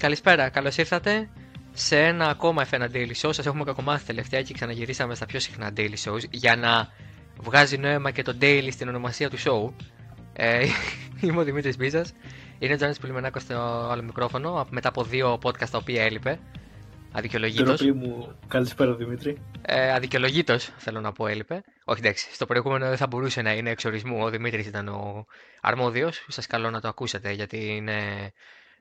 Καλησπέρα, καλώς ήρθατε σε ένα ακόμα F1 Daily Show. Σας έχουμε κακομάθει τελευταία και ξαναγυρίσαμε στα πιο συχνά Daily Shows για να βγάζει νόημα και το Daily στην ονομασία του show. Ε, είμαι ο Δημήτρης Μπίζας. Είναι ο Τζάνι Πουλιμενάκο στο άλλο μικρόφωνο μετά από δύο podcast τα οποία έλειπε. Αδικαιολογήτως. μου, καλησπέρα Δημήτρη. Ε, Αδικαιολογήτως θέλω να πω έλειπε. Όχι εντάξει, στο προηγούμενο δεν θα μπορούσε να είναι εξορισμού. Ο Δημήτρης ήταν ο αρμόδιος. Σας καλώ να το ακούσετε γιατί είναι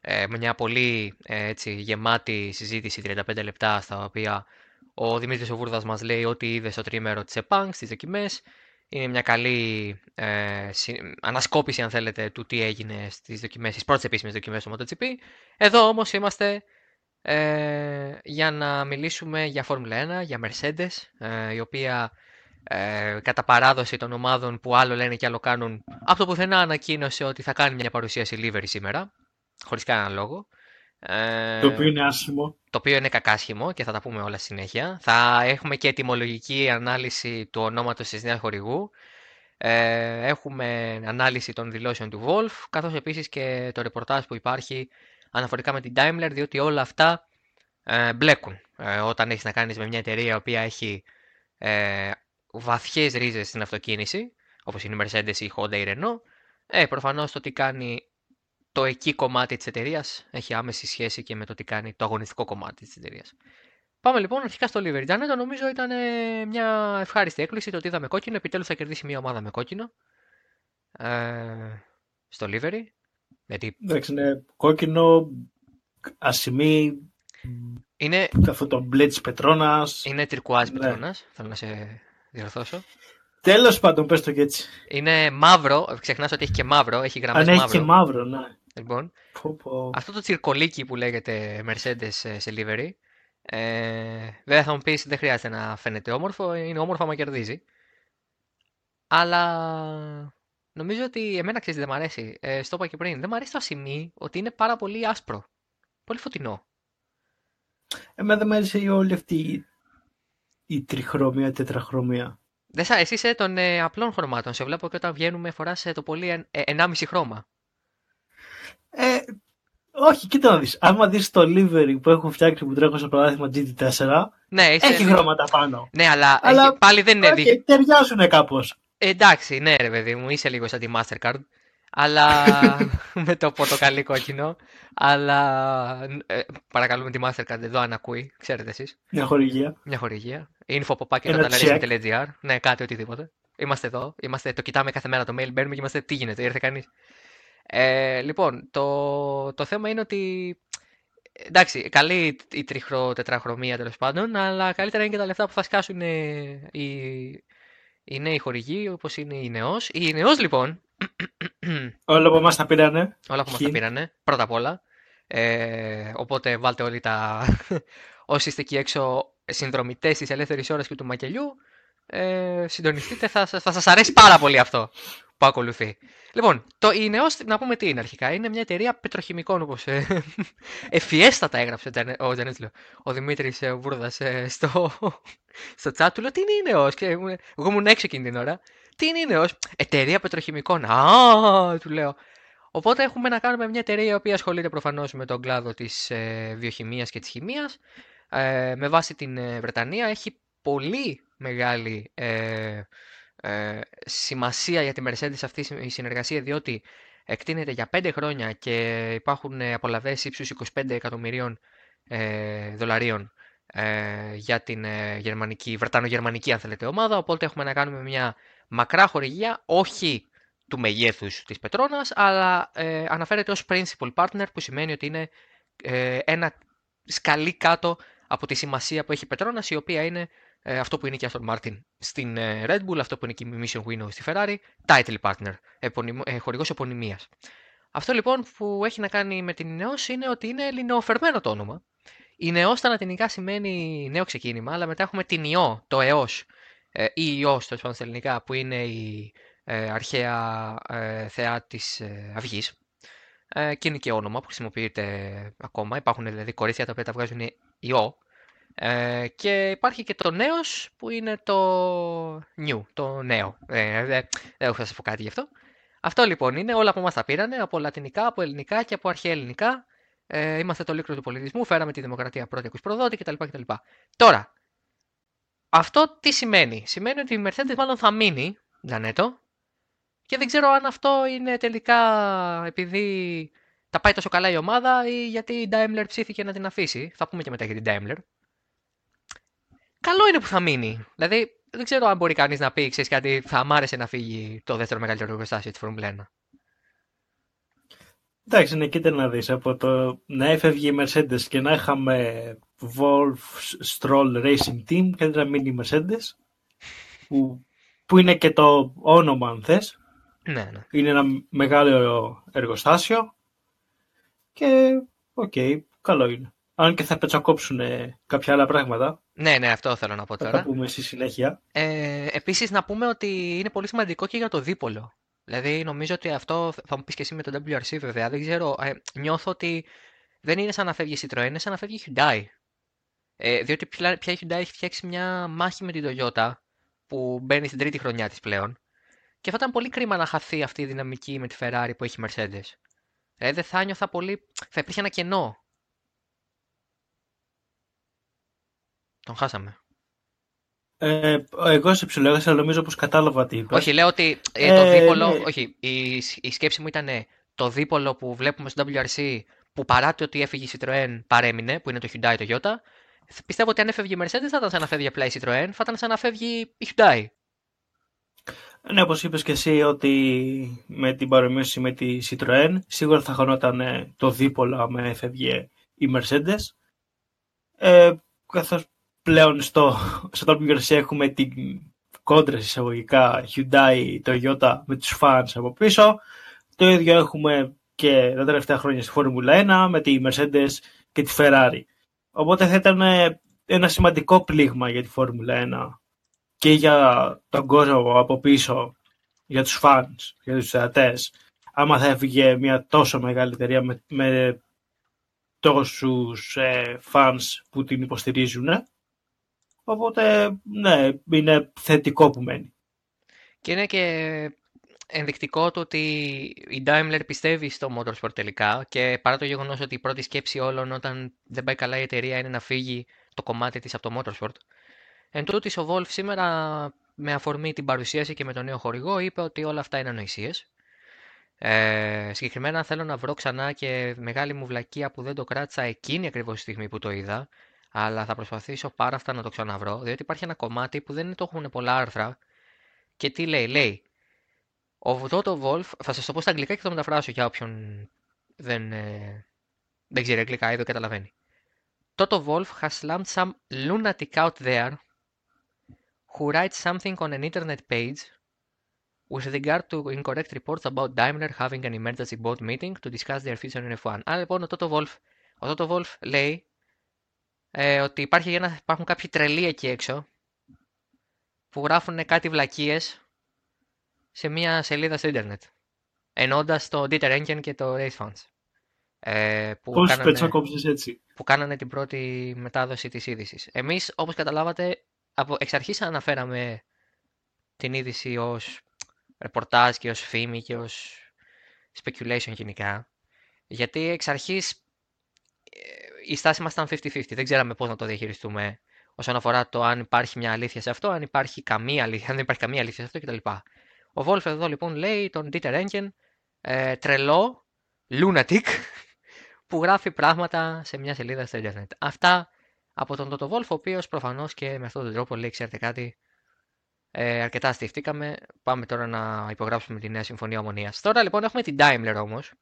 ε, μια πολύ ε, έτσι, γεμάτη συζήτηση 35 λεπτά στα οποία ο Δημήτρης Οβούρδας μας λέει ότι είδε στο τρίμερο της ΕΠΑΝΚ στις δοκιμές. Είναι μια καλή ε, ανασκόπηση αν θέλετε του τι έγινε στις δοκιμές, στις πρώτες επίσημες δοκιμές του MotoGP. Εδώ όμως είμαστε ε, για να μιλήσουμε για Φόρμουλα 1, για Mercedes, ε, η οποία ε, κατά παράδοση των ομάδων που άλλο λένε και άλλο κάνουν, από το πουθενά ανακοίνωσε ότι θα κάνει μια παρουσίαση livery σήμερα χωρίς κανέναν λόγο. Ε, το οποίο είναι άσχημο. Το οποίο είναι κακάσχημο και θα τα πούμε όλα συνέχεια. Θα έχουμε και ετοιμολογική ανάλυση του ονόματος της νέας χορηγού. Ε, έχουμε ανάλυση των δηλώσεων του Wolf, καθώς επίσης και το ρεπορτάζ που υπάρχει αναφορικά με την Daimler, διότι όλα αυτά ε, μπλέκουν. Ε, όταν έχεις να κάνεις με μια εταιρεία η οποία έχει ε, βαθιές ρίζες στην αυτοκίνηση, όπως είναι η Mercedes, η Honda, η Renault, ε, προφανώς το τι κάνει το εκεί κομμάτι της εταιρείας έχει άμεση σχέση και με το τι κάνει το αγωνιστικό κομμάτι της εταιρείας. Πάμε λοιπόν αρχικά στο Livery. Τζανέτο νομίζω ήταν ε, μια ευχάριστη έκπληξη το ότι είδαμε κόκκινο. Επιτέλους θα κερδίσει μια ομάδα με κόκκινο. Ε, στο Livery. Γιατί... Εντάξει, είναι κόκκινο, ασημή, είναι... αυτό το μπλε της Πετρώνας. Είναι τυρκουάζ ναι. Πετρώνας, θέλω να σε διορθώσω. Τέλος πάντων, πες το και έτσι. Είναι μαύρο, ξεχνάς ότι έχει και μαύρο, έχει γραμμές μαύρο. Αν έχει και μαύρο, ναι. Λοιπόν, αυτό το τσιρκολίκι που λέγεται Mercedes σε livery, ε, βέβαια θα μου πεις δεν χρειάζεται να φαίνεται όμορφο, είναι όμορφο άμα κερδίζει. Αλλά νομίζω ότι εμένα ξέρεις δεν μου αρέσει. Ε, στο είπα και πριν. Δεν μου αρέσει το ασημί ότι είναι πάρα πολύ άσπρο. Πολύ φωτεινό. Εμένα δεν μου αρέσει όλη αυτή η τριχρώμια, τετραχρώμια. Δεν σα, εσύ είσαι των ε, απλών χρωμάτων. Σε βλέπω και όταν βγαίνουμε φοράς το πολύ 1,5 ε, χρώμα. Ε, όχι, κοίτα να δεις. Άμα δεις το livery που έχω φτιάξει που τρέχω στο παράδειγμα GT4, ναι, έχει χρώματα πάνω. Ναι, αλλά, αλλά πάλι δεν είναι okay, Ταιριάζουν κάπως. Ε, εντάξει, ναι ρε παιδί μου, είσαι λίγο σαν τη Mastercard. Αλλά με το πορτοκαλί κόκκινο. Αλλά ε, παρακαλούμε τη Mastercard εδώ αν ακούει, ξέρετε εσείς. Μια χορηγία. Μια χορηγία. info.packet.gr. Ναι, κάτι οτιδήποτε. Είμαστε εδώ. Είμαστε, το κοιτάμε κάθε μέρα το mail, μπαίνουμε και είμαστε τι γίνεται, ήρθε κανείς. Ε, λοιπόν, το, το θέμα είναι ότι. Εντάξει, καλή η τριχρο-τετραχρωμία τέλος πάντων, αλλά καλύτερα είναι και τα λεφτά που θα σκάσουν οι, οι νέοι χορηγοί, όπως είναι η Νεός. Η Νεός, λοιπόν. Όλα από εμάς τα πήρανε. Όλα από εμάς τα πήρανε, πρώτα απ' όλα. Ε, οπότε βάλτε όλοι τα. Όσοι είστε εκεί έξω συνδρομητές της ελεύθερης ώρας και του μακελιού, ε, συντονιστείτε, θα, θα σας αρέσει πάρα πολύ αυτό που ακολουθεί. Λοιπόν, το η να πούμε τι είναι αρχικά. Είναι μια εταιρεία πετροχημικών, όπως ε, εφιέστατα έγραψε ο Τζανέτλο, ο Δημήτρης ε, Βούρδας ε, στο, στο chat του. Λέω τι είναι η Νεό. Εγώ ήμουν έξω εκείνη την ώρα. Τι είναι η Νεό. Εταιρεία πετροχημικών. Α, του λέω. Οπότε έχουμε να κάνουμε μια εταιρεία η οποία ασχολείται προφανώς με τον κλάδο της ε, βιοχημίας και της χημίας. Ε, με βάση την ε, Βρετανία έχει πολύ μεγάλη ε, ε, σημασία για τη Mercedes αυτή η συνεργασία διότι εκτείνεται για 5 χρόνια και υπάρχουν απολαβές ύψους 25 εκατομμυρίων ε, δολαρίων ε, για την ε, γερμανική, βρετανο-γερμανική αν θέλετε ομάδα. Οπότε έχουμε να κάνουμε μια μακρά χορηγία όχι του μεγέθους της Πετρώνας αλλά ε, αναφέρεται ως principal partner που σημαίνει ότι είναι ένα σκαλί κάτω από τη σημασία που έχει η Πετρώνας η οποία είναι ε, αυτό που είναι και η Aston Martin στην ε, Red Bull, αυτό που είναι και η Mission Winnow στη Ferrari, title partner, επωνυμ, ε, χορηγός επωνυμίας. Αυτό λοιπόν που έχει να κάνει με την Ineos είναι ότι είναι ελληνοφερμένο το όνομα. Η Ineos στα λατινικά σημαίνει νέο ξεκίνημα, αλλά μετά έχουμε την Ιό, το ΕΟΣ ε, ή Ιός το στα ελληνικά που είναι η ε, αρχαία ε, θεά της ε, Αυγής. Ε, και είναι και όνομα που χρησιμοποιείται ακόμα. Υπάρχουν δηλαδή κορίτσια τα οποία τα βγάζουν Ιώ ε, και υπάρχει και το νέος που είναι το new, το νέο. Ε, δεν έχω να σας πω κάτι γι' αυτό. Αυτό λοιπόν είναι, όλα από εμάς τα πήρανε, από λατινικά, από ελληνικά και από αρχαία ελληνικά. Ε, είμαστε το λίκρο του πολιτισμού, φέραμε τη δημοκρατία πρώτη ακούς προδότη κτλ. κτλ. Τώρα, αυτό τι σημαίνει; Σημαίνει ότι η Mercedes μάλλον θα μείνει, Τζανέτο, και δεν ξέρω αν αυτό είναι τελικά επειδή τα πάει τόσο καλά η ομάδα ή γιατί η Daimler ψήθηκε να την αφήσει. Θα πούμε και μετά για την Daimler. Καλό είναι που θα μείνει. Δηλαδή, δεν ξέρω αν μπορεί κανείς να πει, ξέρεις κάτι, θα μ' άρεσε να φύγει το δεύτερο μεγαλύτερο εργοστάσιο της Formula 1. Εντάξει, ναι, κοίτα να δεις, από το να έφευγε η Mercedes και να είχαμε Wolf Stroll Racing Team και να μείνει η Mercedes, που, που είναι και το όνομα αν θες. Ναι, ναι. Είναι ένα μεγάλο εργοστάσιο και OK, okay, καλό είναι. Αν και θα πετσακόψουν κάποια άλλα πράγματα. Ναι, ναι, αυτό θέλω να πω τώρα. Θα τα πούμε στη συνέχεια. Ε, επίσης να πούμε ότι είναι πολύ σημαντικό και για το δίπολο. Δηλαδή νομίζω ότι αυτό θα μου πεις και εσύ με το WRC βέβαια. Δεν ξέρω, ε, νιώθω ότι δεν είναι σαν να φεύγει η Citroën, είναι σαν να φεύγει η Hyundai. Ε, διότι πια η Hyundai έχει φτιάξει μια μάχη με την Toyota που μπαίνει στην τρίτη χρονιά της πλέον. Και θα ήταν πολύ κρίμα να χαθεί αυτή η δυναμική με τη Ferrari που έχει η Mercedes. Δηλαδή δεν θα νιώθα πολύ. Θα υπήρχε ένα κενό. Τον χάσαμε. Ε, εγώ σε ψηλόγρασα, αλλά νομίζω πως κατάλαβα τι είπα. Όχι, λέω ότι ε, το ε, δίπολο. Ναι. Όχι, η, η σκέψη μου ήταν το δίπολο που βλέπουμε στο WRC που παρά το ότι έφυγε η Citroën παρέμεινε, που είναι το Hyundai Toyota. Πιστεύω ότι αν έφευγε η Mercedes θα ήταν σαν να φεύγει απλά η Citroën, θα ήταν σαν να φεύγει η Hyundai. Ναι, όπως είπες και εσύ ότι με την παρομοίωση με τη Citroën σίγουρα θα χωνόταν το δίπολο με έφευγε η Mercedes. Ε, καθώς πλέον στο, στο WRC έχουμε την κόντρα εισαγωγικά Hyundai, Toyota με τους fans από πίσω. Το ίδιο έχουμε και τα τελευταία χρόνια στη Φόρμουλα 1 με τη Mercedes και τη Ferrari. Οπότε θα ήταν ένα σημαντικό πλήγμα για τη Φόρμουλα 1 και για τον κόσμο από πίσω, για τους fans, για τους θεατές, άμα θα έφυγε μια τόσο μεγάλη εταιρεία με, με τόσους ε, fans που την υποστηρίζουν. Οπότε, ναι, είναι θετικό που μένει. Και είναι και ενδεικτικό το ότι η Daimler πιστεύει στο motorsport τελικά και παρά το γεγονός ότι η πρώτη σκέψη όλων όταν δεν πάει καλά η εταιρεία είναι να φύγει το κομμάτι της από το motorsport. Εν τούτης, ο Wolf σήμερα με αφορμή την παρουσίαση και με τον νέο χορηγό είπε ότι όλα αυτά είναι ανοησίες. Ε, συγκεκριμένα θέλω να βρω ξανά και μεγάλη μου βλακεία που δεν το κράτησα εκείνη ακριβώς τη στιγμή που το είδα αλλά θα προσπαθήσω πάρα αυτά να το ξαναβρω, διότι υπάρχει ένα κομμάτι που δεν το έχουν πολλά άρθρα και τι λέει, λέει ο Toto Wolf, θα σας το πω στα αγγλικά και θα το μεταφράσω για όποιον δεν, ε, δεν ξέρει αγγλικά ή δεν καταλαβαίνει. Toto Wolf has slammed some lunatic out there who writes something on an internet page with regard to incorrect reports about Daimler having an emergency board meeting to discuss their future in F1. Άρα λοιπόν ο Toto Wolf, ο Toto Wolf λέει ε, ότι υπάρχει ένα, υπάρχουν κάποιοι τρελοί εκεί έξω που γράφουν κάτι βλακίες σε μια σελίδα στο ίντερνετ. Ενώντας το Dieter Enken και το Race Fans. Ε, που, Πώς κάνανε, έτσι; που κάνανε την πρώτη μετάδοση της είδησης. Εμείς, όπως καταλάβατε, από εξ αρχής αναφέραμε την είδηση ως ρεπορτάζ και ως φήμη και ως speculation γενικά. Γιατί εξ αρχής η στάση μας ήταν 50-50. Δεν ξέραμε πώς να το διαχειριστούμε όσον αφορά το αν υπάρχει μια αλήθεια σε αυτό, αν υπάρχει καμία αλήθεια, αν δεν υπάρχει καμία αλήθεια σε αυτό κτλ. Ο Wolf εδώ λοιπόν λέει τον Dieter Engen ε, τρελό, lunatic, που γράφει πράγματα σε μια σελίδα στο Ιντερνετ. Αυτά από τον Toto Wolf, ο οποίος προφανώς και με αυτόν τον τρόπο λέει, ξέρετε κάτι, ε, αρκετά στηφτήκαμε. Πάμε τώρα να υπογράψουμε τη νέα συμφωνία ομονίας. Τώρα λοιπόν έχουμε την Daimler όμως,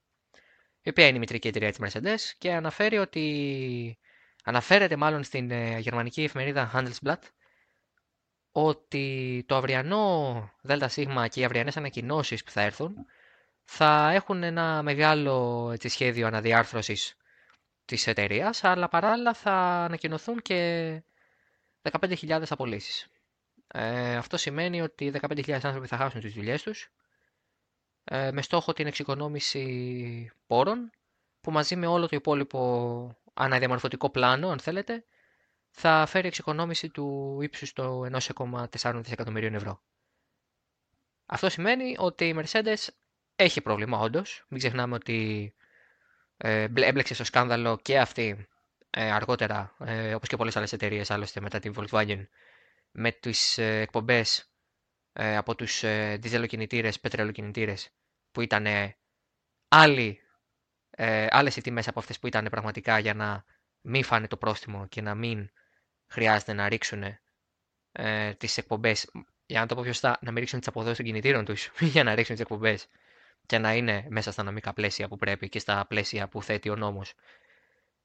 η οποία είναι η μητρική εταιρεία της Mercedes και αναφέρει ότι αναφέρεται μάλλον στην ε, γερμανική εφημερίδα Handelsblatt ότι το αυριανό ΔΣ και οι αυριανές ανακοινώσεις που θα έρθουν θα έχουν ένα μεγάλο έτσι, σχέδιο αναδιάρθρωσης της εταιρείας, αλλά παράλληλα θα ανακοινωθούν και 15.000 απολύσεις. Ε, αυτό σημαίνει ότι 15.000 άνθρωποι θα χάσουν τις δουλειές τους ε, με στόχο την εξοικονόμηση πόρων που μαζί με όλο το υπόλοιπο αναδιαμορφωτικό πλάνο, αν θέλετε, θα φέρει εξοικονόμηση του ύψους των 1,4 δισεκατομμυρίων ευρώ. Αυτό σημαίνει ότι η Mercedes έχει πρόβλημα όντως. Μην ξεχνάμε ότι ε, έμπλεξε στο σκάνδαλο και αυτή ε, αργότερα, ε, όπως και πολλές άλλες εταιρείες άλλωστε μετά την Volkswagen, με τις ε, εκπομπές ε, από τους ε, διζελοκινητήρες, πετρελοκινητήρες, που ήταν άλλοι, ε, άλλες οι τιμές από αυτές που ήταν πραγματικά για να μην φάνε το πρόστιμο και να μην χρειάζεται να ρίξουν ε, τις εκπομπές, για να το πω πιο σωστά, να μην ρίξουν τις αποδόσεις των κινητήρων τους για να ρίξουν τις εκπομπές και να είναι μέσα στα νομικά πλαίσια που πρέπει και στα πλαίσια που θέτει ο νόμος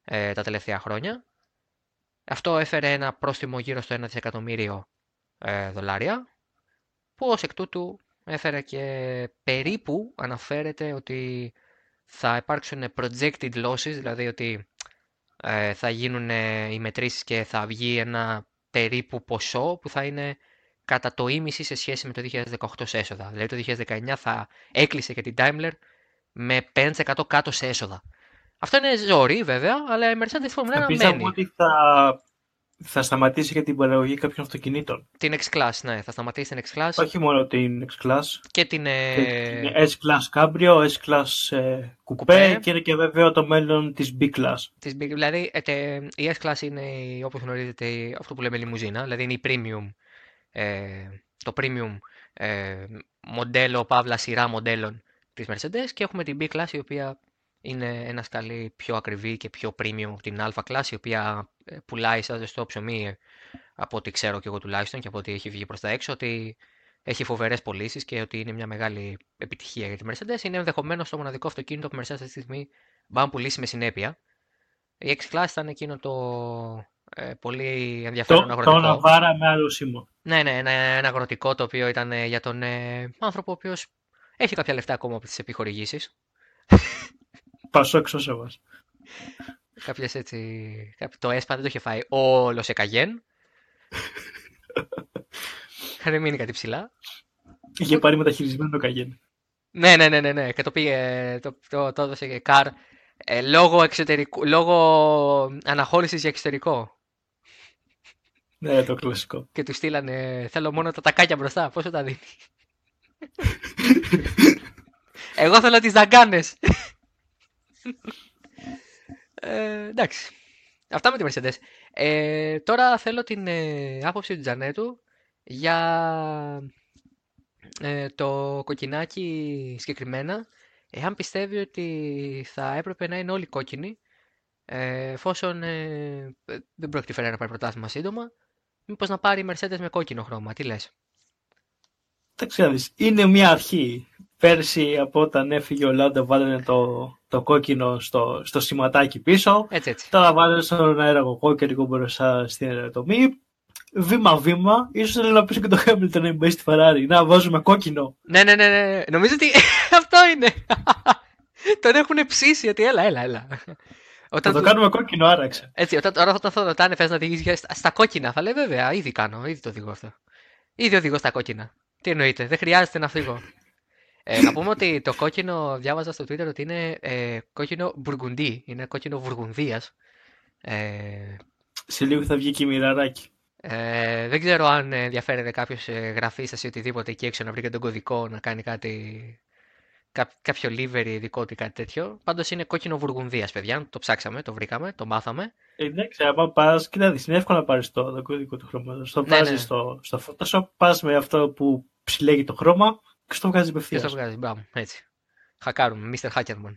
ε, τα τελευταία χρόνια. Αυτό έφερε ένα πρόστιμο γύρω στο 1 δισεκατομμύριο ε, δολάρια, που ως εκ τούτου έφερε και περίπου αναφέρεται ότι θα υπάρξουν projected losses, δηλαδή ότι ε, θα γίνουν οι μετρήσεις και θα βγει ένα περίπου ποσό που θα είναι κατά το ίμιση σε σχέση με το 2018 σε έσοδα. Δηλαδή το 2019 θα έκλεισε και την Daimler με 5% κάτω σε έσοδα. Αυτό είναι ζόρι βέβαια, αλλά η Mercedes Formula 1 μένει. ότι θα, θα σταματήσει και την παραγωγή κάποιων αυτοκινήτων. Την X-Class, ναι, θα σταματήσει την X-Class. Όχι μόνο την X-Class. Και την, ε... την S-Class Cabrio, S-Class ε, Coupé και είναι και βέβαιο το μέλλον της B-Class. Της B, δηλαδή ε, η S-Class είναι όπως γνωρίζετε αυτό που λέμε λιμουζίνα, δηλαδή είναι η premium ε, το premium ε, μοντέλο, παύλα σειρά μοντέλων της Mercedes και έχουμε την B-Class η οποία είναι ένα σκαλί πιο ακριβή και πιο premium από την A-Class η οποία ε, πουλάει σαν ζεστό ψωμί από ό,τι ξέρω και εγώ τουλάχιστον και από ό,τι έχει βγει προς τα έξω ότι έχει φοβερές πωλήσεις και ότι είναι μια μεγάλη επιτυχία για τη Mercedes. Είναι ενδεχομένως το μοναδικό αυτοκίνητο που η Mercedes αυτή τη στιγμή μπορεί να πουλήσει με συνέπεια. Η X-Class ήταν εκείνο το ε, πολύ ενδιαφέρον το, αγροτικό. Το Ναβάρα με άλλο σήμο. Ναι, ναι, ένα, ένα αγροτικό το οποίο ήταν ε, για τον ε, άνθρωπο ο οποίος έχει κάποια λεφτά ακόμα από τις επιχορηγήσεις. Πασό εξώσεβα. Κάποιες έτσι. Το έσπα δεν το είχε φάει όλος σε καγέν. Είχαν μείνει κάτι ψηλά. Είχε πάρει μεταχειρισμένο το καγέν. Ναι, ναι, ναι, ναι, ναι. Και το πήγε, το, το, το έδωσε και καρ ε, λόγω, εξωτερικού, λόγω αναχώρησης για εξωτερικό. Ναι, το κλασικό. Και του στείλανε, θέλω μόνο τα τακάκια μπροστά, πόσο τα δίνει; Εγώ θέλω τις δαγκάνες. Ε, εντάξει. Αυτά με τη Mercedes. Ε, τώρα θέλω την ε, άποψη του Τζανέτου για ε, το κοκκινάκι συγκεκριμένα εάν πιστεύει ότι θα έπρεπε να είναι όλοι κόκκινοι ε, εφόσον ε, δεν πρόκειται να πάρει πρωτάθλημα σύντομα μήπως να πάρει η Mercedes με κόκκινο χρώμα. Τι λες; Δεν ξέρω. Είναι μια αρχή. Πέρσι από όταν έφυγε ο Λάντο βάλανε το, το κόκκινο στο, στο σηματάκι πίσω. Έτσι, έτσι. Τώρα βάλανε στον αέρα κόκκινο μπροστά στην αεροτομή. Βήμα-βήμα, ίσως θέλει να πει και το Χάμιλτον να μπει στη Ferrari. Να βάζουμε κόκκινο. Ναι, ναι, ναι, ναι. Νομίζω ότι αυτό είναι. Τον έχουν ψήσει ότι έλα, έλα, έλα. Όταν θα το κάνουμε κόκκινο, άραξε. Έτσι, όταν, τώρα θα το ρωτάνε, θες να οδηγήσεις στα, στα κόκκινα. Θα λέει βέβαια, ήδη κάνω, ήδη το οδηγώ αυτό. Ήδη οδηγώ στα κόκκινα. Τι εννοείται, δεν χρειάζεται να φύγω. Ε, να πούμε ότι το κόκκινο, διάβαζα στο Twitter ότι είναι ε, κόκκινο μπουργκουντί. Είναι κόκκινο βουργουνδίας. Ε, Σε λίγο θα βγει και η μοιραράκι. Ε, δεν ξέρω αν ενδιαφέρεται κάποιος ε, γραφίστα ή οτιδήποτε εκεί έξω να βρει και τον κωδικό να κάνει κάτι. Κά, κάποιο livery δικό του ή κάτι τέτοιο. Πάντως είναι κόκκινο βουργουνδίας, παιδιά. Το ψάξαμε, το βρήκαμε, το μάθαμε. Ε, εντάξει, άμα πας, κοίτα, είναι εύκολο να πάρεις το, το κωδικό του χρώματο. Το ναι, βάζεις ναι. στο, στο Photoshop, πας με αυτό που συλλέγει το χρώμα και στο βγάζει απευθείας. Και στο βγάζει, μπράβο, έτσι. Χακάρουμε, Mr. Hackerman.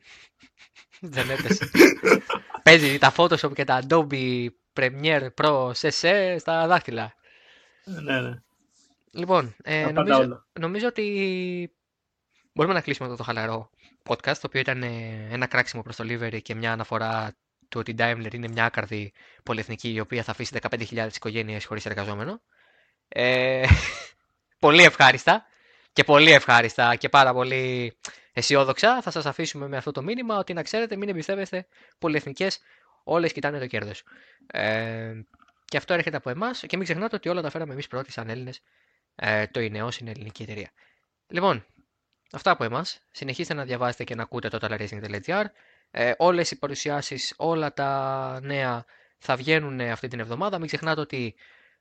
Δεν έπεσε. Παίζει τα Photoshop και τα Adobe Premiere Pro CC στα δάχτυλα. Ναι, ναι. Λοιπόν, ε, νομίζω, νομίζω ότι μπορούμε να κλείσουμε αυτό το χαλαρό podcast, το οποίο ήταν ε, ένα κράξιμο προς το livery και μια αναφορά του ότι η Daimler είναι μια άκαρδη πολυεθνική η οποία θα αφήσει 15.000 οικογένειες χωρίς εργαζόμενο. Ε, πολύ ευχάριστα και πολύ ευχάριστα και πάρα πολύ αισιόδοξα θα σας αφήσουμε με αυτό το μήνυμα ότι να ξέρετε μην εμπιστεύεστε πολυεθνικές όλες κοιτάνε το κέρδος. Ε, και αυτό έρχεται από εμάς και μην ξεχνάτε ότι όλα τα φέραμε εμείς πρώτοι σαν Έλληνες. Ε, το ΙΝΕΟΣ είναι ελληνική εταιρεία. Λοιπόν, αυτά από εμάς. Συνεχίστε να διαβάζετε και να ακούτε το totalracing.gr. Ε, όλες οι παρουσιάσεις, όλα τα νέα θα βγαίνουν αυτή την εβδομάδα. Μην ξεχνάτε ότι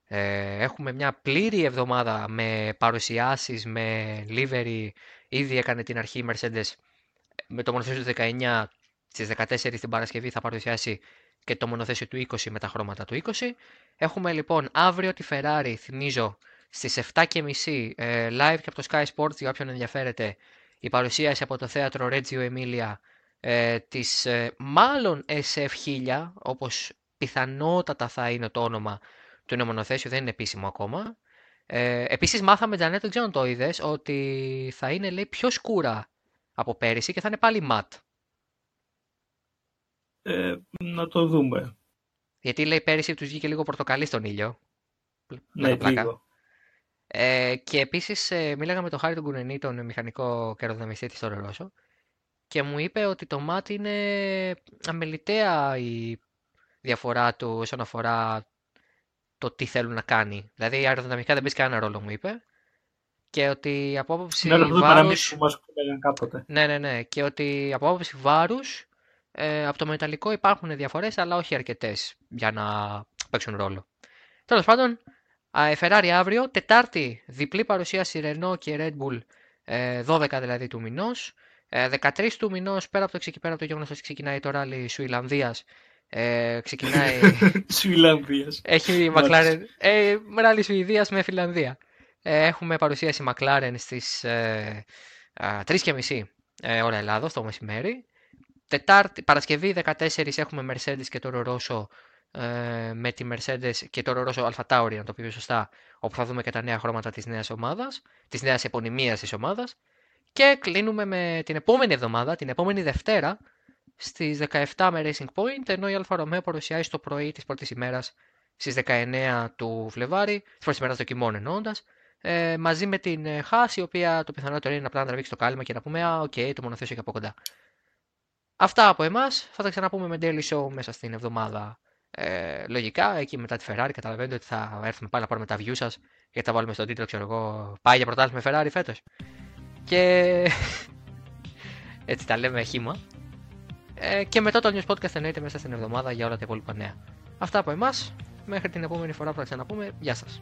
ε, έχουμε μια πλήρη εβδομάδα με παρουσιάσεις, με livery. Ήδη έκανε την αρχή η Mercedes με το μονοθέσιο του 19 Στις 14 την Παρασκευή θα παρουσιάσει και το μονοθέσιο του 20 με τα χρώματα του 20. Έχουμε λοιπόν αύριο τη Ferrari, θυμίζω, στις 7.30 ε, live και από το Sky Sports για όποιον ενδιαφέρεται η παρουσίαση από το θέατρο Reggio Emilia ε, της ε, μάλλον SF1000 όπως πιθανότατα θα είναι το όνομα του νομονοθέσιου, δεν είναι επίσημο ακόμα. Ε, επίσης μάθαμε, Τζανέτ, δεν ξέρω αν το είδες, ότι θα είναι λέει, πιο σκούρα από πέρυσι και θα είναι πάλι ματ. Ε, να το δούμε. Γιατί λέει πέρυσι τους βγήκε λίγο πορτοκαλί στον ήλιο. Ναι, λίγο. Ε, και επίσης ε, μίλαγα με τον Χάρη τον Κουνενή, τον μηχανικό καιροδομιστή της Ρώσο και μου είπε ότι το μάτι είναι αμεληταία η διαφορά του όσον αφορά το τι θέλουν να κάνει. Δηλαδή η αεροδυναμικά δεν παίζει κανένα ρόλο, μου είπε. Και ότι από άποψη ναι, βάρους... που μας κάποτε. Ναι, ναι, ναι. Και ότι από άποψη βάρους, ε, από το μεταλλικό υπάρχουν διαφορές, αλλά όχι αρκετές για να παίξουν ρόλο. Τέλος πάντων, ε, Ferrari αύριο, Τετάρτη, διπλή παρουσίαση Renault και Red Bull, 12 ε, δηλαδή του μηνός. 13 του μηνός, πέρα από το, πέρα από το γεγονός ότι ξεκινάει το ράλι Σουηλανδίας, ε, ξεκινάει. Σουηλανδία. Έχει McLaren. Ε, ράλι Σουηδίας με Φιλανδία. Ε, έχουμε παρουσίαση McLaren στις ε, 3.30 ε, ώρα Ελλάδος το μεσημέρι. Τετάρτη, Παρασκευή 14 έχουμε Mercedes και το Rosso ε, με τη Mercedes και το Rosso Alpha Tauri, να το πει σωστά, όπου θα δούμε και τα νέα χρώματα της νέας ομάδας, της νέας επωνυμίας της ομάδας. Και κλείνουμε με την επόμενη εβδομάδα, την επόμενη Δευτέρα, στις 17 με Racing Point, ενώ η Αλφα Romeo παρουσιάζει το πρωί της πρώτης ημέρας στις 19 του Φλεβάρη, της πρώτης ημέρας δοκιμών εννοώντας, ε, μαζί με την Haas, η οποία το πιθανότερο είναι απλά να τραβήξει το κάλυμα και να πούμε «Α, OK, okay, το μονοθέσιο και από κοντά». Αυτά από εμάς, θα τα ξαναπούμε με Daily Show μέσα στην εβδομάδα ε, λογικά, εκεί μετά τη Ferrari καταλαβαίνετε ότι θα έρθουμε πάλι να πάρουμε τα view σας και θα βάλουμε στον τίτλο, ξέρω εγώ, πάει για πρωτάθλημα Ferrari φέτος. Και έτσι τα λέμε χύμα. Ε, και μετά το News Podcast εννοείται μέσα στην εβδομάδα για όλα τα υπόλοιπα νέα. Αυτά από εμάς. Μέχρι την επόμενη φορά που θα ξαναπούμε. Γεια σας.